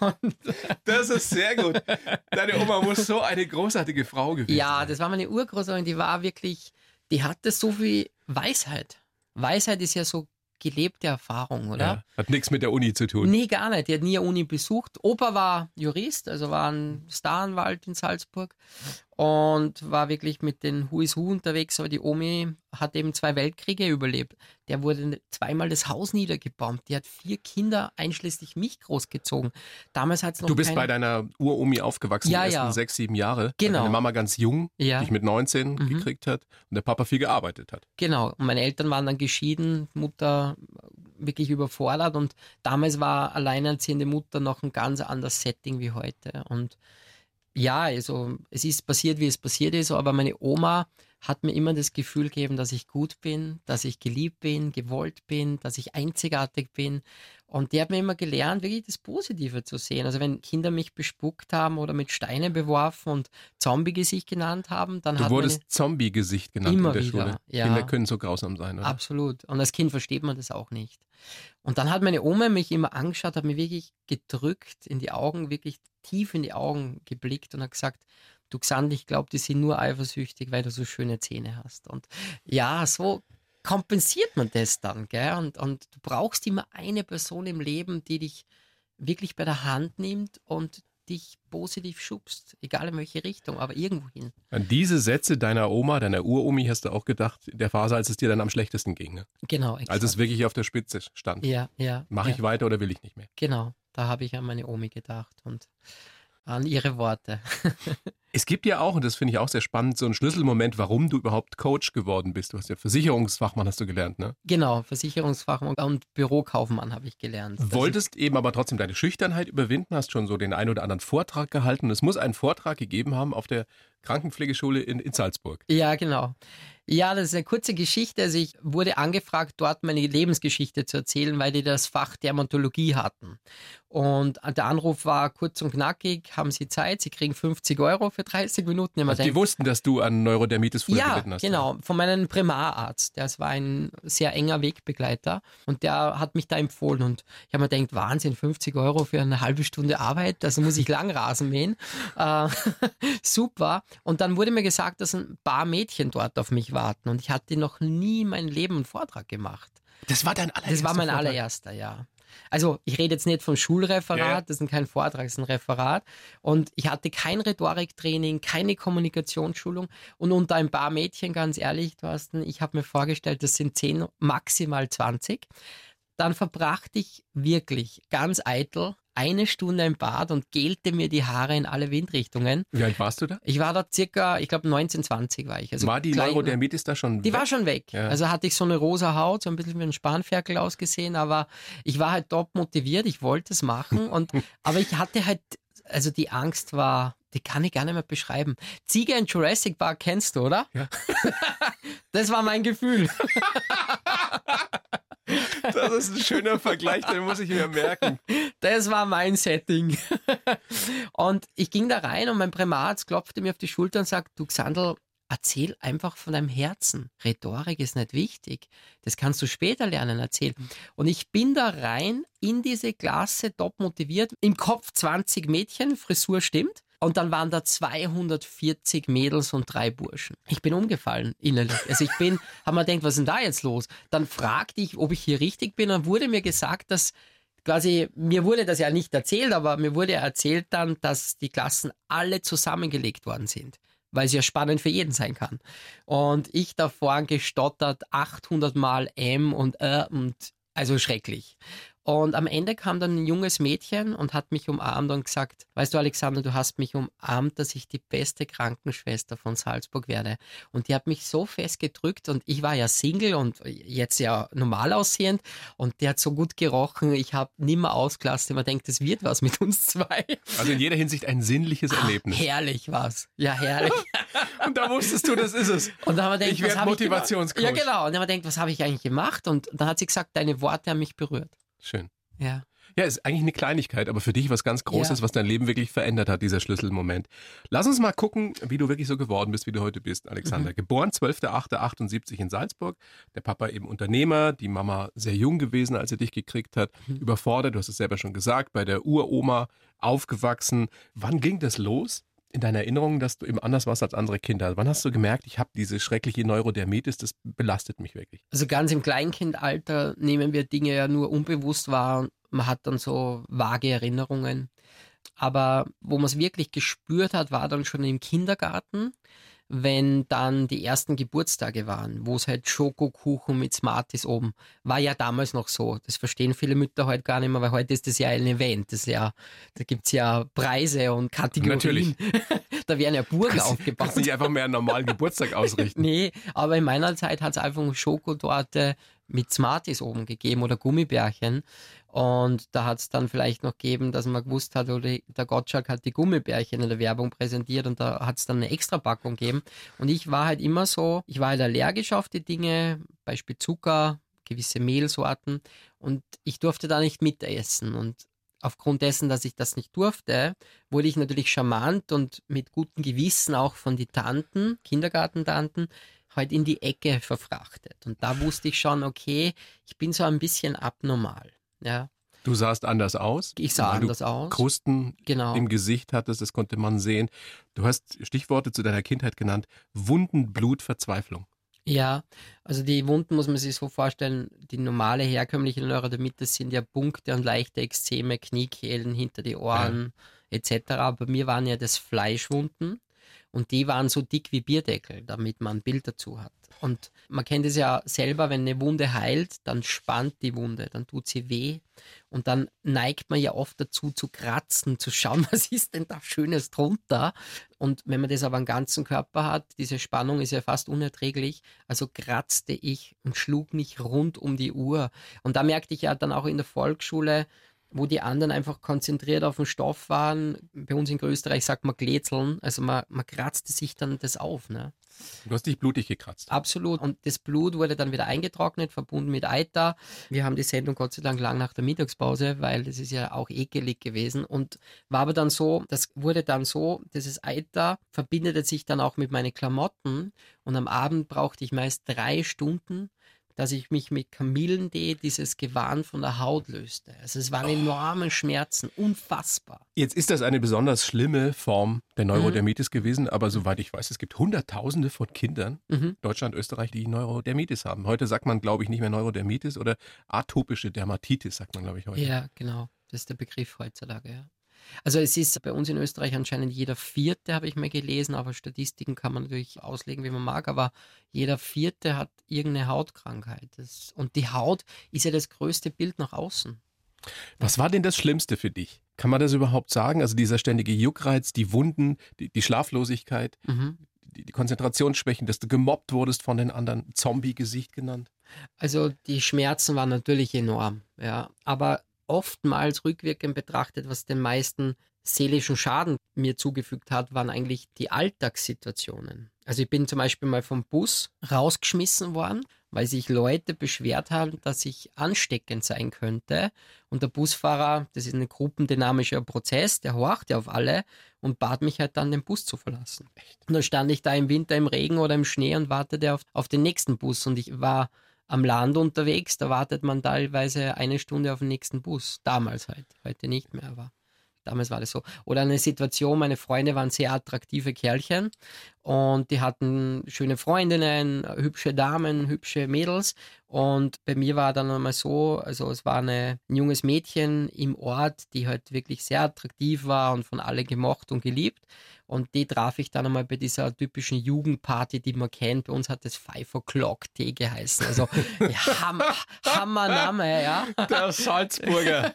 und, das ist sehr gut. Deine Oma muss so eine großartige Frau gewesen Ja, sein. das war meine Urgroßmutter, die war wirklich, die hatte so viel Weisheit. Weisheit ist ja so gelebte Erfahrung, oder? Ja, hat nichts mit der Uni zu tun. Nee, gar nicht. Die hat nie eine Uni besucht. Opa war Jurist, also war ein Staranwalt in Salzburg und war wirklich mit den Who is Who unterwegs, aber die Omi hat eben zwei Weltkriege überlebt. Der wurde zweimal das Haus niedergebombt. Die hat vier Kinder, einschließlich mich, großgezogen. Damals hat es noch Du bist bei deiner Uromi aufgewachsen, ja, die ersten ja. sechs, sieben Jahre. Genau. Deine Mama ganz jung, ja. dich mit 19 mhm. gekriegt hat und der Papa viel gearbeitet hat. Genau. Und meine Eltern waren dann geschieden, Mutter wirklich überfordert und damals war alleinerziehende Mutter noch ein ganz anderes Setting wie heute. Und ja, also es ist passiert, wie es passiert ist, aber meine Oma hat mir immer das Gefühl gegeben, dass ich gut bin, dass ich geliebt bin, gewollt bin, dass ich einzigartig bin. Und die hat mir immer gelernt, wirklich das Positive zu sehen. Also wenn Kinder mich bespuckt haben oder mit Steinen beworfen und Zombie-Gesicht genannt haben, dann du hat Du wurdest Zombie-Gesicht genannt immer in der wieder, Schule. Ja. Kinder können so grausam sein, oder? Absolut. Und als Kind versteht man das auch nicht. Und dann hat meine Oma mich immer angeschaut, hat mir wirklich gedrückt in die Augen, wirklich tief in die Augen geblickt und hat gesagt, du Xand, ich glaube, die sind nur eifersüchtig, weil du so schöne Zähne hast. Und ja, so kompensiert man das dann, gell? Und, und du brauchst immer eine Person im Leben, die dich wirklich bei der Hand nimmt und dich positiv schubst, egal in welche Richtung, aber irgendwo hin. An diese Sätze deiner Oma, deiner Uromi, hast du auch gedacht, der Phase, als es dir dann am schlechtesten ging. Ne? Genau. Exakt. Als es wirklich auf der Spitze stand. Ja, ja. Mache ja. ich weiter oder will ich nicht mehr? Genau, da habe ich an meine Omi gedacht und an ihre Worte. Es gibt ja auch, und das finde ich auch sehr spannend, so einen Schlüsselmoment, warum du überhaupt Coach geworden bist. Du hast ja Versicherungsfachmann, hast du gelernt, ne? Genau, Versicherungsfachmann und Bürokaufmann habe ich gelernt. Wolltest eben aber trotzdem deine Schüchternheit überwinden, hast schon so den einen oder anderen Vortrag gehalten. Es muss einen Vortrag gegeben haben auf der Krankenpflegeschule in, in Salzburg. Ja, genau. Ja, das ist eine kurze Geschichte. Also ich wurde angefragt, dort meine Lebensgeschichte zu erzählen, weil die das Fach Dermatologie hatten. Und der Anruf war kurz und knackig, haben Sie Zeit, Sie kriegen 50 Euro für 30 Minuten. Also die wussten, dass du an Neurodermitis früher ja, gelitten hast. genau, von meinem Primararzt. Das war ein sehr enger Wegbegleiter und der hat mich da empfohlen. Und ich habe mir gedacht, Wahnsinn, 50 Euro für eine halbe Stunde Arbeit, also muss ich lang Rasen mähen. Äh, super. Und dann wurde mir gesagt, dass ein paar Mädchen dort auf mich warten und ich hatte noch nie in meinem Leben einen Vortrag gemacht. Das war dein allererster Das war mein Vortrag? allererster, ja. Also ich rede jetzt nicht vom Schulreferat, Ja. das ist kein Vortrag, das ist ein Referat. Und ich hatte kein Rhetoriktraining, keine Kommunikationsschulung. Und unter ein paar Mädchen, ganz ehrlich, Thorsten, ich habe mir vorgestellt, das sind 10, maximal 20. Dann verbrachte ich wirklich ganz eitel eine Stunde im Bad und gelte mir die Haare in alle Windrichtungen. Wie alt warst du da? Ich war da circa, ich glaube 19, 20 war ich. Also war die klein- Neurodermitis da schon die weg? war schon weg. Ja. Also hatte ich so eine rosa Haut, so ein bisschen wie ein Spanferkel ausgesehen, aber ich war halt top motiviert, ich wollte es machen und aber ich hatte halt, also die Angst war, die kann ich gar nicht mehr beschreiben. Ziege in Jurassic Park kennst du, oder? Ja. das war mein Gefühl. Das ist ein schöner Vergleich, den muss ich mir merken. Das war mein Setting. und ich ging da rein und mein Primararzt klopfte mir auf die Schulter und sagt, du Xandl, erzähl einfach von deinem Herzen. Rhetorik ist nicht wichtig. Das kannst du später lernen, erzähl. Und ich bin da rein in diese Klasse, top motiviert. Im Kopf 20 Mädchen, Frisur stimmt. Und dann waren da 240 Mädels und drei Burschen. Ich bin umgefallen innerlich. Also ich bin, habe mir gedacht, was ist denn da jetzt los? Dann fragte ich, ob ich hier richtig bin. Dann wurde mir gesagt, dass quasi, mir wurde das ja nicht erzählt, aber mir wurde erzählt dann, dass die Klassen alle zusammengelegt worden sind. Weil es ja spannend für jeden sein kann. Und ich da vorn gestottert 800 Mal M und äh und also schrecklich. Und am Ende kam dann ein junges Mädchen und hat mich umarmt und gesagt, weißt du Alexander, du hast mich umarmt, dass ich die beste Krankenschwester von Salzburg werde. Und die hat mich so fest gedrückt und ich war ja Single und jetzt ja normal aussehend und die hat so gut gerochen, ich habe nimmer ausgelassen, man denkt, es wird was mit uns zwei. Also in jeder Hinsicht ein sinnliches Erlebnis. Herrlich war's. Ja, herrlich. Und da wusstest du, das ist es. Und dann haben wir gedacht, Ich was werd hab Motivationscoach. Ja, genau. Und dann haben wir gedacht, was habe ich eigentlich gemacht? Und dann hat sie gesagt, deine Worte haben mich berührt. Schön. Ja. Ja, ist eigentlich eine Kleinigkeit, aber für dich was ganz Großes, Ja. was dein Leben wirklich verändert hat, dieser Schlüsselmoment. Lass uns mal gucken, wie du wirklich so geworden bist, wie du heute bist, Mhm. Alexander. Geboren 12.08.78 in Salzburg. Der Papa eben Unternehmer, die Mama sehr jung gewesen, als er dich gekriegt hat. Mhm. Überfordert, du hast es selber schon gesagt, bei der Uroma aufgewachsen. Wann ging das los? In deiner Erinnerung, dass du eben anders warst als andere Kinder. Wann hast du gemerkt, ich habe diese schreckliche Neurodermitis, das belastet mich wirklich? Also ganz im Kleinkindalter nehmen wir Dinge ja nur unbewusst wahr. Man hat dann so vage Erinnerungen. Aber wo man es wirklich gespürt hat, war dann schon im Kindergarten, wenn dann die ersten Geburtstage waren, wo es halt Schokokuchen mit Smarties oben, war ja damals noch so. Das verstehen viele Mütter heute gar nicht mehr, weil heute ist das ja ein Event. Das ist ja, da gibt es ja Preise und Kategorien. da werden ja Burgen aufgebaut. Kannst nicht einfach mehr einen normalen Geburtstag ausrichten. Nee, aber in meiner Zeit hat es einfach Schokotorte mit Smarties oben gegeben oder Gummibärchen. Und da hat es dann vielleicht noch gegeben, dass man gewusst hat, oder der Gottschalk hat die Gummibärchen in der Werbung präsentiert und da hat es dann eine Extrapackung gegeben. Und ich war halt immer so, ich war halt allergisch auf die Dinge, Beispiel Zucker, gewisse Mehlsorten und ich durfte da nicht mitessen. Und aufgrund dessen, dass ich das nicht durfte, wurde ich natürlich charmant und mit gutem Gewissen auch von den Tanten, Kindergartentanten, halt in die Ecke verfrachtet. Und da wusste ich schon, okay, ich bin so ein bisschen abnormal. Ja, Du sahst anders aus. ich sah anders aus. Krusten Genau. im Gesicht hattest, das konnte man sehen. Du hast Stichworte zu deiner Kindheit genannt. Wunden, Blut, Verzweiflung. Ja, also die Wunden muss man sich so vorstellen, die normale herkömmliche Neurodermitis sind ja Punkte und leichte Ekzeme, Kniekehlen, hinter die Ohren etc. Aber mir waren ja das Fleischwunden Und die waren so dick wie Bierdeckel, damit man ein Bild dazu hat. Und man kennt es ja selber, wenn eine Wunde heilt, dann spannt die Wunde, dann tut sie weh. Und dann neigt man ja oft dazu zu kratzen, zu schauen, was ist denn da Schönes drunter. Und wenn man das aber am ganzen Körper hat, diese Spannung ist ja fast unerträglich. Also kratzte ich und schlug mich rund um die Uhr. Und da merkte ich ja dann auch in der Volksschule, wo die anderen einfach konzentriert auf den Stoff waren. Bei uns in Österreich sagt man glätzeln, also man, man kratzte sich dann das auf. Ne? Du hast dich blutig gekratzt. Absolut. Und das Blut wurde dann wieder eingetrocknet, verbunden mit Eiter. Wir haben die Sendung Gott sei Dank lang nach der Mittagspause, weil das ist ja auch ekelig gewesen. Und war aber dann so, das wurde dann so, dieses Eiter verbindet sich dann auch mit meinen Klamotten. Und am Abend brauchte ich meist drei Stunden, dass ich mich mit Kamillentee dieses Gewahn von der Haut löste. Also es waren enorme Schmerzen, unfassbar. Jetzt ist das eine besonders schlimme Form der Neurodermitis mhm. gewesen, aber soweit ich weiß, es gibt Hunderttausende von Kindern, mhm. Deutschland, Österreich, die Neurodermitis haben. Heute sagt man, glaube ich, nicht mehr Neurodermitis oder atopische Dermatitis, sagt man, glaube ich, heute. Ja, genau. Das ist der Begriff heutzutage, ja. Also es ist bei uns in Österreich anscheinend jeder Vierte, habe ich mal gelesen, aber Statistiken kann man natürlich auslegen, wie man mag, aber jeder Vierte hat irgendeine Hautkrankheit. Das, und die Haut ist ja das größte Bild nach außen. Was war denn das Schlimmste für dich? Kann man das überhaupt sagen? Also dieser ständige Juckreiz, die Wunden, die, die Schlaflosigkeit, mhm. die, die Konzentrationsschwächen, dass du gemobbt wurdest von den anderen, Zombie-Gesicht genannt? Also die Schmerzen waren natürlich enorm, ja. Aber oftmals rückwirkend betrachtet, was den meisten seelischen Schaden mir zugefügt hat, waren eigentlich die Alltagssituationen. Also ich bin zum Beispiel mal vom Bus rausgeschmissen worden, weil sich Leute beschwert haben, dass ich ansteckend sein könnte. Und der Busfahrer, das ist ein gruppendynamischer Prozess, der horcht ja auf alle und bat mich halt dann, den Bus zu verlassen. Und dann stand ich da im Winter im Regen oder im Schnee und wartete auf, auf den nächsten Bus. Und ich war am Land unterwegs, da wartet man teilweise eine Stunde auf den nächsten Bus. Damals halt, heute nicht mehr, aber damals war das so. Oder eine Situation, meine Freunde waren sehr attraktive Kerlchen und die hatten schöne Freundinnen, hübsche Damen, hübsche Mädels. Und bei mir war dann einmal so, also es war eine, ein junges Mädchen im Ort, die halt wirklich sehr attraktiv war und von alle gemocht und geliebt. Und die traf ich dann einmal bei dieser typischen Jugendparty, die man kennt. Bei uns hat das Five O'Clock Tee geheißen. Also ja, Ham Hammername, ja. Der Salzburger.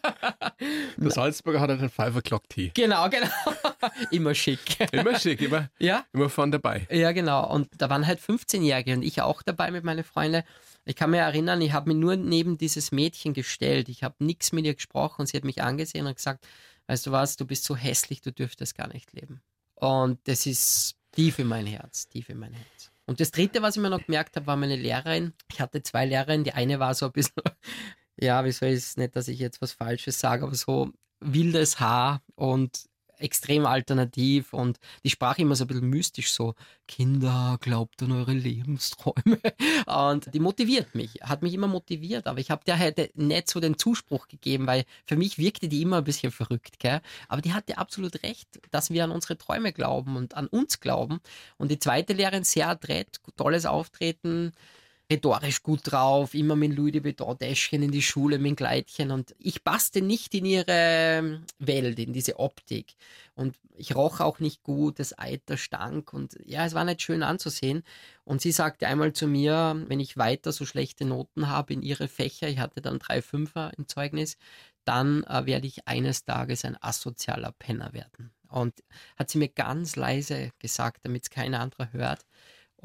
Der Salzburger hat einen Five O'Clock Tee. Genau, genau. Immer schick. Immer schick, immer, ja? immer vorne dabei. Ja, genau. Und da waren halt 15-Jährige und ich auch dabei mit meinen Freunden. Ich kann mich erinnern, ich habe mich nur neben dieses Mädchen gestellt. Ich habe nichts mit ihr gesprochen und sie hat mich angesehen und gesagt, weißt du was, du bist so hässlich, du dürftest gar nicht leben. Und das ist tief in mein Herz, tief in mein Herz. Und das Dritte, was ich mir noch gemerkt habe, war meine Lehrerin. Ich hatte zwei Lehrerinnen. Die eine war so ein bisschen, ja, wie soll ich es nicht, dass ich jetzt was Falsches sage, aber so wildes Haar und extrem alternativ und die sprach immer so ein bisschen mystisch, so Kinder, glaubt an eure Lebensträume. Und die motiviert mich, hat mich immer motiviert, aber ich habe der heute nicht so den Zuspruch gegeben, weil für mich wirkte die immer ein bisschen verrückt, gell? aber die hatte absolut recht, dass wir an unsere Träume glauben und an uns glauben. Und die zweite Lehrerin, sehr adrett, tolles Auftreten, rhetorisch gut drauf, immer mit Louis de Vuitton-Täschchen in die Schule, mit Kleidchen und ich passte nicht in ihre ähm, Welt, in diese Optik und ich roch auch nicht gut, das Eiter stank und ja, es war nicht schön anzusehen und sie sagte einmal zu mir, wenn ich weiter so schlechte Noten habe in ihre Fächer, ich hatte dann drei Fünfer im Zeugnis, dann äh, werde ich eines Tages ein asozialer Penner werden. Und hat sie mir ganz leise gesagt, damit es keiner anderer hört.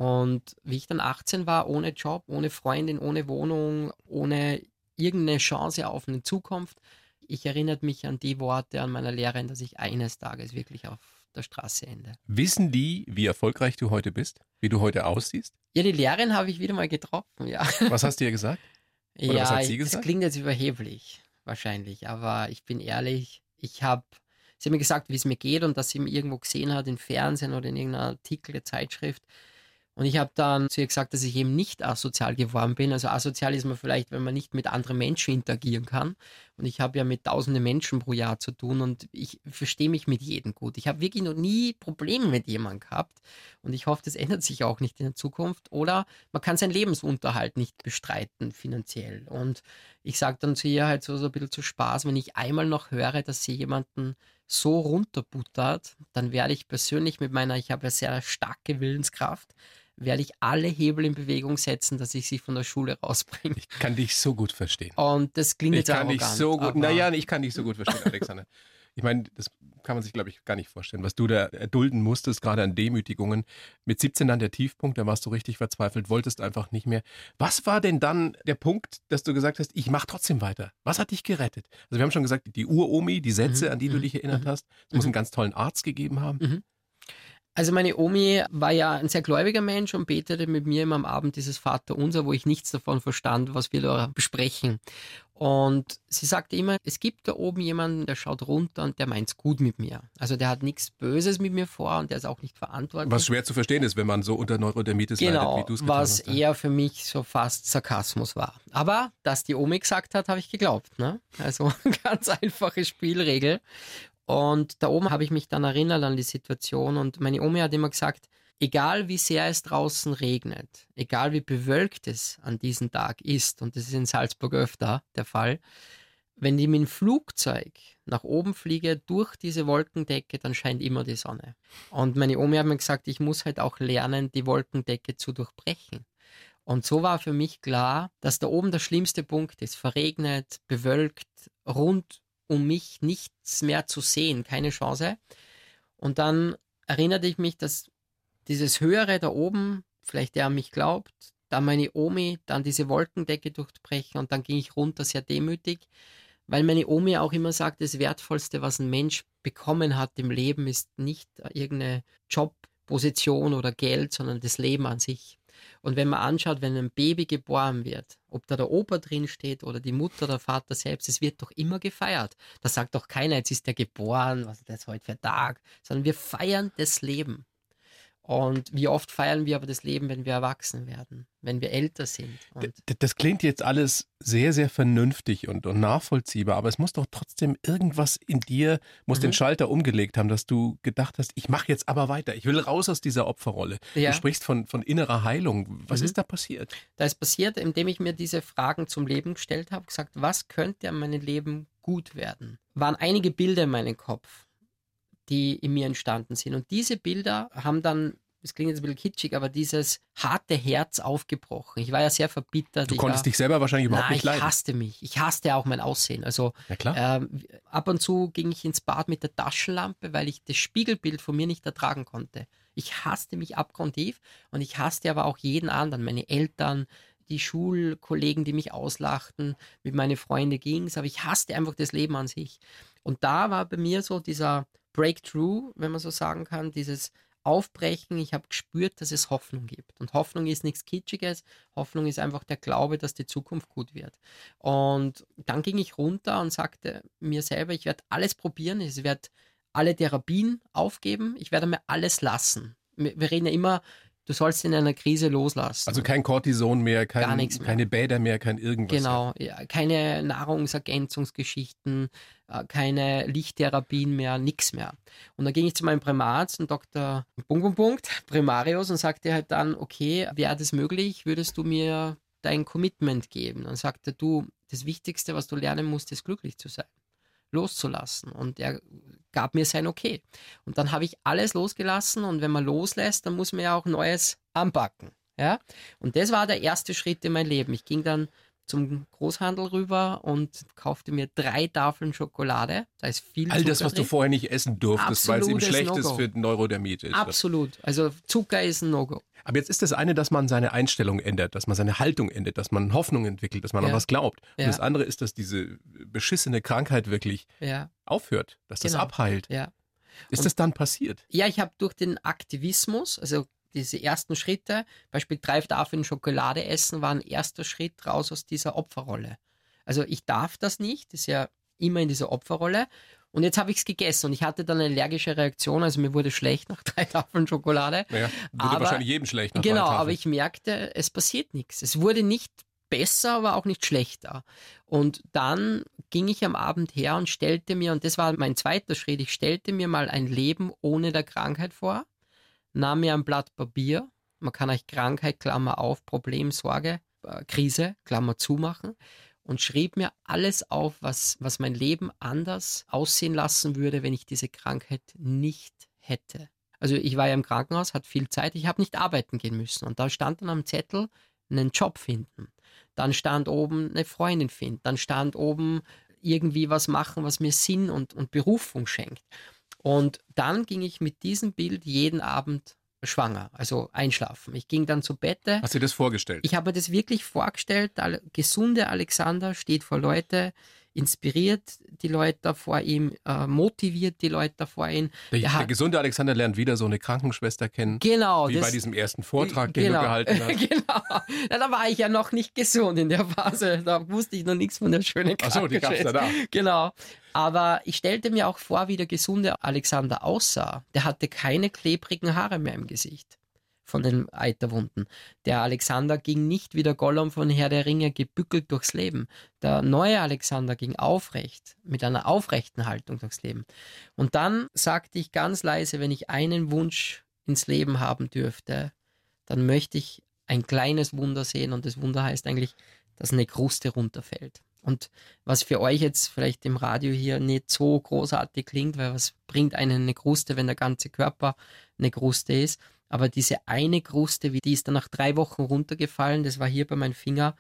Und wie ich dann 18 war, ohne Job, ohne Freundin, ohne Wohnung, ohne irgendeine Chance auf eine Zukunft, ich erinnere mich an die Worte an meiner Lehrerin, dass ich eines Tages wirklich auf der Straße ende. Wissen die, wie erfolgreich du heute bist? Wie du heute aussiehst? Ja, die Lehrerin habe ich wieder mal getroffen, ja. Was hast du ihr gesagt? Oder ja, was sie gesagt? das klingt jetzt überheblich, wahrscheinlich, aber ich bin ehrlich, ich habe, sie hat mir gesagt, wie es mir geht und dass sie mich irgendwo gesehen hat, im Fernsehen oder in irgendeinem Artikel der Zeitschrift und ich habe dann zu ihr gesagt, dass ich eben nicht asozial geworden bin. Also asozial ist man vielleicht, wenn man nicht mit anderen Menschen interagieren kann. Und ich habe ja mit tausenden Menschen pro Jahr zu tun und ich verstehe mich mit jedem gut. Ich habe wirklich noch nie Probleme mit jemandem gehabt und ich hoffe, das ändert sich auch nicht in der Zukunft. Oder man kann seinen Lebensunterhalt nicht bestreiten finanziell. Und ich sage dann zu ihr halt so, so ein bisschen zu Spaß, wenn ich einmal noch höre, dass sie jemanden so runterbuttert, dann werde ich persönlich mit meiner, ich habe ja sehr starke Willenskraft, werde ich alle Hebel in Bewegung setzen, dass ich sie von der Schule rausbringe. Ich kann dich so gut verstehen. Und das klingt ich jetzt kann dich arrogant, so gut, naja, ich kann dich so gut verstehen, Alexander. Ich meine, das kann man sich, glaube ich, gar nicht vorstellen, was du da erdulden musstest, gerade an Demütigungen. Mit 17 dann der Tiefpunkt, da warst du richtig verzweifelt, wolltest einfach nicht mehr. Was war denn dann der Punkt, dass du gesagt hast, ich mache trotzdem weiter? Was hat dich gerettet? Also wir haben schon gesagt, die Uromi, die Sätze, Mhm, an die du mhm, dich erinnert mhm, hast, es muss mhm. einen ganz tollen Arzt gegeben haben. Also meine Omi war ja ein sehr gläubiger Mensch und betete mit mir immer am Abend dieses Vaterunser, wo ich nichts davon verstand, was wir da besprechen. Und sie sagte immer, es gibt da oben jemanden, der schaut runter und der meint's gut mit mir. Also der hat nichts Böses mit mir vor und der ist auch nicht verantwortlich. Was schwer zu verstehen ist, wenn man so unter Neurodermitis genau, leidet, wie du es was hast. ja. eher für mich so fast Sarkasmus war. Aber dass die Omi gesagt hat, habe ich geglaubt. Ne? Also ganz einfache Spielregel. Und da oben habe ich mich dann erinnert an die Situation und meine Omi hat immer gesagt, egal wie sehr es draußen regnet, egal wie bewölkt es an diesem Tag ist, und das ist in Salzburg öfter der Fall, wenn ich mit dem Flugzeug nach oben fliege durch diese Wolkendecke, dann scheint immer die Sonne. Und meine Omi hat mir gesagt, ich muss halt auch lernen, die Wolkendecke zu durchbrechen. Und so war für mich klar, dass da oben der schlimmste Punkt ist. Verregnet, bewölkt, rund um mich nichts mehr zu sehen, keine Chance. Und dann erinnerte ich mich, dass dieses Höhere da oben, vielleicht der an mich glaubt, dann meine Omi, dann diese Wolkendecke durchbrechen und dann ging ich runter sehr demütig, weil meine Omi auch immer sagt, das Wertvollste, was ein Mensch bekommen hat im Leben, ist nicht irgendeine Jobposition oder Geld, sondern das Leben an sich. Und wenn man anschaut, wenn ein Baby geboren wird, ob da der Opa drin steht oder die Mutter, der Vater selbst, es wird doch immer gefeiert. Da sagt doch keiner, jetzt ist der geboren, was ist das heute für ein Tag, sondern wir feiern das Leben. Und wie oft feiern wir aber das Leben, wenn wir erwachsen werden, wenn wir älter sind. Und D- Das klingt jetzt alles sehr, sehr vernünftig und, und nachvollziehbar, aber es muss doch trotzdem irgendwas in dir, muss Mhm. den Schalter umgelegt haben, dass du gedacht hast, ich mache jetzt aber weiter, ich will raus aus dieser Opferrolle. Ja. Du sprichst von, von innerer Heilung. Was Mhm. ist da passiert? Da ist passiert, indem ich mir diese Fragen zum Leben gestellt habe, gesagt, was könnte an meinem Leben gut werden? Waren einige Bilder in meinem Kopf, die in mir entstanden sind. Und diese Bilder haben dann, das klingt jetzt ein bisschen kitschig, aber dieses harte Herz aufgebrochen. Ich war ja sehr verbittert. Du ich konntest war, dich selber wahrscheinlich überhaupt Nein, nicht ich leiden. hasste mich. Ich hasste auch mein Aussehen. Also ähm, ab und zu ging ich ins Bad mit der Taschenlampe, weil ich das Spiegelbild von mir nicht ertragen konnte. Ich hasste mich abgrundtief und ich hasste aber auch jeden anderen, meine Eltern, die Schulkollegen, die mich auslachten, mit meinen Freunden ging's, aber ich hasste einfach das Leben an sich. Und da war bei mir so dieser Breakthrough, wenn man so sagen kann, dieses Aufbrechen. Ich habe gespürt, dass es Hoffnung gibt. Und Hoffnung ist nichts Kitschiges. Hoffnung ist einfach der Glaube, dass die Zukunft gut wird. Und dann ging ich runter und sagte mir selber, ich werde alles probieren. Ich werde alle Therapien aufgeben. Ich werde mir alles lassen. Wir reden ja immer, du sollst in einer Krise loslassen. Also kein Cortison mehr, kein, mehr. keine Bäder mehr, kein irgendwas. Genau, ja, keine Nahrungsergänzungsgeschichten, äh, keine Lichttherapien mehr, nichts mehr. Und dann ging ich zu meinem Primararzt, und Dr. Punkt, Punkt, Punkt, Primarius, und sagte halt dann, okay, wäre das möglich, würdest du mir dein Commitment geben? Dann sagte du, das Wichtigste, was du lernen musst, ist glücklich zu sein, loszulassen. Und er gab mir sein Okay. Und dann habe ich alles losgelassen, und wenn man loslässt, dann muss man ja auch Neues anpacken. Ja? Und das war der erste Schritt in mein Leben. Ich ging dann zum Großhandel rüber und kaufte mir drei Tafeln Schokolade. Da ist viel All das, Zucker was du drin. vorher nicht essen durftest, weil es eben schlecht ist No-Go. für Neurodermitis. Absolut. Also Zucker ist ein No-Go. Aber jetzt ist das eine, dass man seine Einstellung ändert, dass man seine Haltung ändert, dass man Hoffnung entwickelt, dass man Ja. an was glaubt. Und Ja. das andere ist, dass diese beschissene Krankheit wirklich Ja, aufhört, dass das Genau. abheilt. ja. Ist Und- das dann passiert? Ja, ich habe durch den Aktivismus, also diese ersten Schritte, Beispiel drei Tafeln Schokolade essen, war ein erster Schritt raus aus dieser Opferrolle. Also ich darf das nicht, ist ja immer in dieser Opferrolle. Und jetzt habe ich es gegessen und ich hatte dann eine allergische Reaktion, also mir wurde schlecht nach drei Tafeln Schokolade. Naja, würde Aber- wahrscheinlich jedem schlecht nach Genau, drei Tafeln. aber ich merkte, es passiert nichts. Es wurde nicht besser, aber auch nicht schlechter. Und dann ging ich am Abend her und stellte mir, und das war mein zweiter Schritt, ich stellte mir mal ein Leben ohne der Krankheit vor, nahm mir ein Blatt Papier, man kann euch Krankheit, Klammer auf, Problem, Sorge, äh, Krise, Klammer zumachen und schrieb mir alles auf, was, was mein Leben anders aussehen lassen würde, wenn ich diese Krankheit nicht hätte. Also ich war ja im Krankenhaus, hatte viel Zeit, ich habe nicht arbeiten gehen müssen. Und da stand dann am Zettel einen Job finden. Dann stand oben eine Freundin finden. Dann stand oben irgendwie was machen, was mir Sinn und, und Berufung schenkt. Und dann ging ich mit diesem Bild jeden Abend schwanger, also einschlafen. Ich ging dann zu Bette. Hast du dir das vorgestellt? Ich habe das wirklich vorgestellt. Der gesunde Alexander steht vor Leute, inspiriert die Leute vor ihm, äh, motiviert die Leute vor ihm. Der, der, gesunde Alexander lernt wieder so eine Krankenschwester kennen. Genau. Wie das, bei diesem ersten Vortrag, den genau, du gehalten hast. genau. Ja, da war ich ja noch nicht gesund in der Phase. Da wusste ich noch nichts von der schönen Krankenschwester. Ach so, die gab's da. Genau. Aber ich stellte mir auch vor, wie der gesunde Alexander aussah. Der hatte keine klebrigen Haare mehr im Gesicht von den Eiterwunden. Der Alexander ging nicht wie der Gollum von Herr der Ringe gebückelt durchs Leben. Der neue Alexander ging aufrecht, mit einer aufrechten Haltung durchs Leben. Und dann sagte ich ganz leise, wenn ich einen Wunsch ins Leben haben dürfte, dann möchte ich ein kleines Wunder sehen und das Wunder heißt eigentlich, dass eine Kruste runterfällt. Und was für euch jetzt vielleicht im Radio hier nicht so großartig klingt, weil was bringt einen eine Kruste, wenn der ganze Körper eine Kruste ist? Aber diese eine Kruste, die ist dann nach drei Wochen runtergefallen, das war hier bei meinem Finger.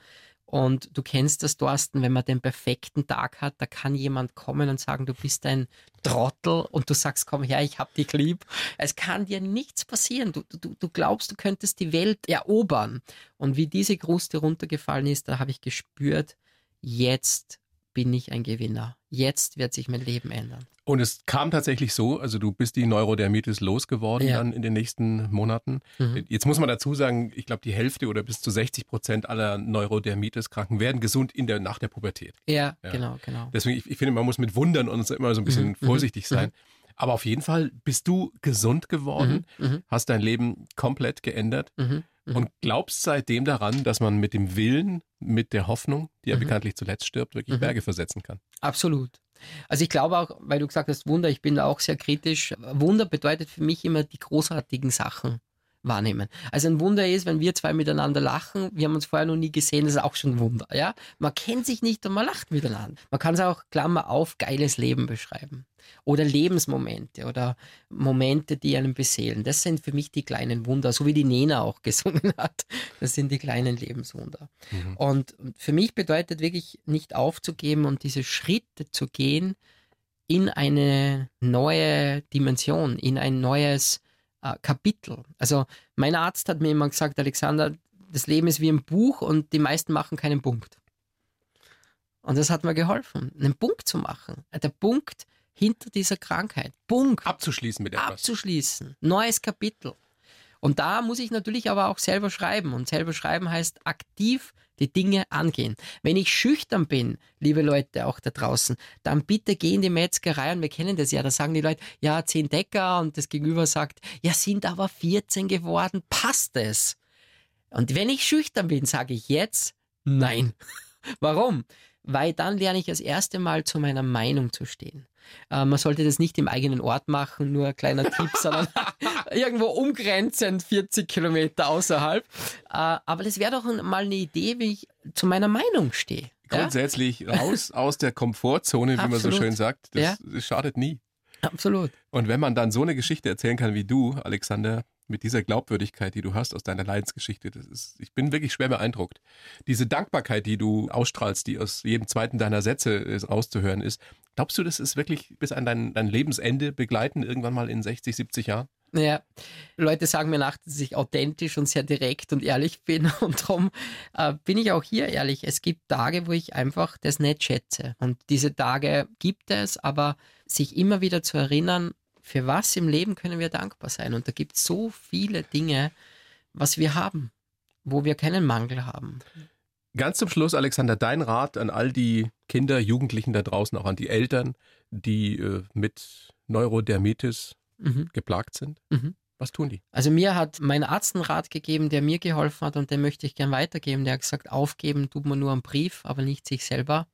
Und du kennst das, Thorsten, wenn man den perfekten Tag hat, da kann jemand kommen und sagen, du bist ein Trottel und du sagst, komm her, ich hab dich lieb. Es kann dir nichts passieren. Du, du, du glaubst, du könntest die Welt erobern. Und wie diese Kruste runtergefallen ist, da habe ich gespürt, jetzt bin ich ein Gewinner. Jetzt wird sich mein Leben ändern. Und es kam tatsächlich so, also du bist die Neurodermitis losgeworden ja. dann in den nächsten Monaten. Mhm. Jetzt muss man dazu sagen, ich glaube, die Hälfte oder bis zu 60 Prozent aller Neurodermitis-Kranken werden gesund in der, nach der Pubertät. Ja, ja. genau, genau. Deswegen, ich, ich, finde, man muss mit Wundern und immer so ein bisschen mhm. mhm. vorsichtig sein. Mhm. Aber auf jeden Fall bist du gesund geworden, mhm. mhm. hast dein Leben komplett geändert und glaubst seitdem daran, dass man mit dem Willen, mit der Hoffnung, die ja bekanntlich zuletzt stirbt, wirklich Berge versetzen kann. Absolut. Also ich glaube auch, weil du gesagt hast, Wunder, ich bin da auch sehr kritisch. Wunder bedeutet für mich immer die großartigen Sachen wahrnehmen. Also ein Wunder ist, wenn wir zwei miteinander lachen, wir haben uns vorher noch nie gesehen, das ist auch schon ein Wunder, ja. Man kennt sich nicht und man lacht miteinander. Man kann es auch, Klammer auf, geiles Leben beschreiben. Oder Lebensmomente oder Momente, die einen beseelen. Das sind für mich die kleinen Wunder, so wie die Nena auch gesungen hat. Das sind die kleinen Lebenswunder. Mhm. Und für mich bedeutet wirklich nicht aufzugeben und diese Schritte zu gehen in eine neue Dimension, in ein neues äh, Kapitel. Also mein Arzt hat mir immer gesagt, Alexander, das Leben ist wie ein Buch und die meisten machen keinen Punkt. Und das hat mir geholfen, einen Punkt zu machen. Der Punkt hinter dieser Krankheit. Punkt. Abzuschließen mit etwas. Abzuschließen. Neues Kapitel. Und da muss ich natürlich aber auch selber schreiben. Und selber schreiben heißt aktiv die Dinge angehen. Wenn ich schüchtern bin, liebe Leute auch da draußen, dann bitte geh in die Metzgerei und wir kennen das ja, da sagen die Leute, ja, 10 Decker und das Gegenüber sagt, ja, sind aber 14 geworden, passt es? Und wenn ich schüchtern bin, sage ich jetzt nein. Warum? Weil dann lerne ich das erste Mal zu meiner Meinung zu stehen. Äh, man sollte das nicht im eigenen Ort machen, nur ein kleiner Tipp, sondern irgendwo umgrenzend 40 Kilometer außerhalb. Äh, aber das wäre doch mal eine Idee, wie ich zu meiner Meinung stehe. Grundsätzlich ja? raus aus der Komfortzone, wie man so schön sagt. Das, ja? das schadet nie. Absolut. Und wenn man dann so eine Geschichte erzählen kann wie du, Alexander, mit dieser Glaubwürdigkeit, die du hast aus deiner Leidensgeschichte, das ist, ich bin wirklich schwer beeindruckt. Diese Dankbarkeit, die du ausstrahlst, die aus jedem zweiten deiner Sätze äh, rauszuhören ist, glaubst du, das ist wirklich bis an dein, dein Lebensende begleiten, irgendwann mal in 60, 70 Jahren? Ja, Leute sagen mir nach, dass ich authentisch und sehr direkt und ehrlich bin und darum äh, bin ich auch hier ehrlich. Es gibt Tage, wo ich einfach das nicht schätze und diese Tage gibt es, aber sich immer wieder zu erinnern, für was im Leben können wir dankbar sein und da gibt es so viele Dinge, was wir haben, wo wir keinen Mangel haben. Ganz zum Schluss, Alexander, dein Rat an all die Kinder, Jugendlichen da draußen, auch an die Eltern, die äh, mit Neurodermitis mhm. geplagt sind? Mhm. Was tun die? Also mir hat mein Arzt einen Rat gegeben, der mir geholfen hat und den möchte ich gern weitergeben. Der hat gesagt, aufgeben tut man nur am Brief, aber nicht sich selber.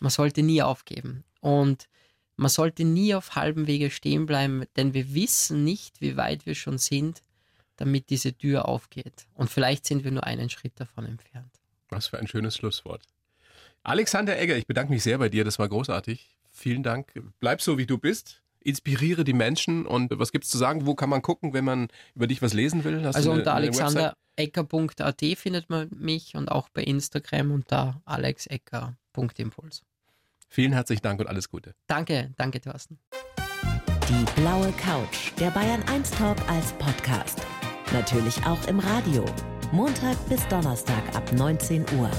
Man sollte nie aufgeben. Und man sollte nie auf halbem Wege stehen bleiben, denn wir wissen nicht, wie weit wir schon sind, damit diese Tür aufgeht. Und vielleicht sind wir nur einen Schritt davon entfernt. Was für ein schönes Schlusswort. Alexander Egger, ich bedanke mich sehr bei dir, das war großartig. Vielen Dank. Bleib so, wie du bist. Inspiriere die Menschen und was gibt es zu sagen? Wo kann man gucken, wenn man über dich was lesen will? Hast also unter alexanderecker.at findet man mich und auch bei Instagram unter alexecker.impuls. Vielen herzlichen Dank und alles Gute. Danke, danke, Thorsten. Die blaue Couch, der Bayern 1 Talk als Podcast. Natürlich auch im Radio. Montag bis Donnerstag ab 19 Uhr.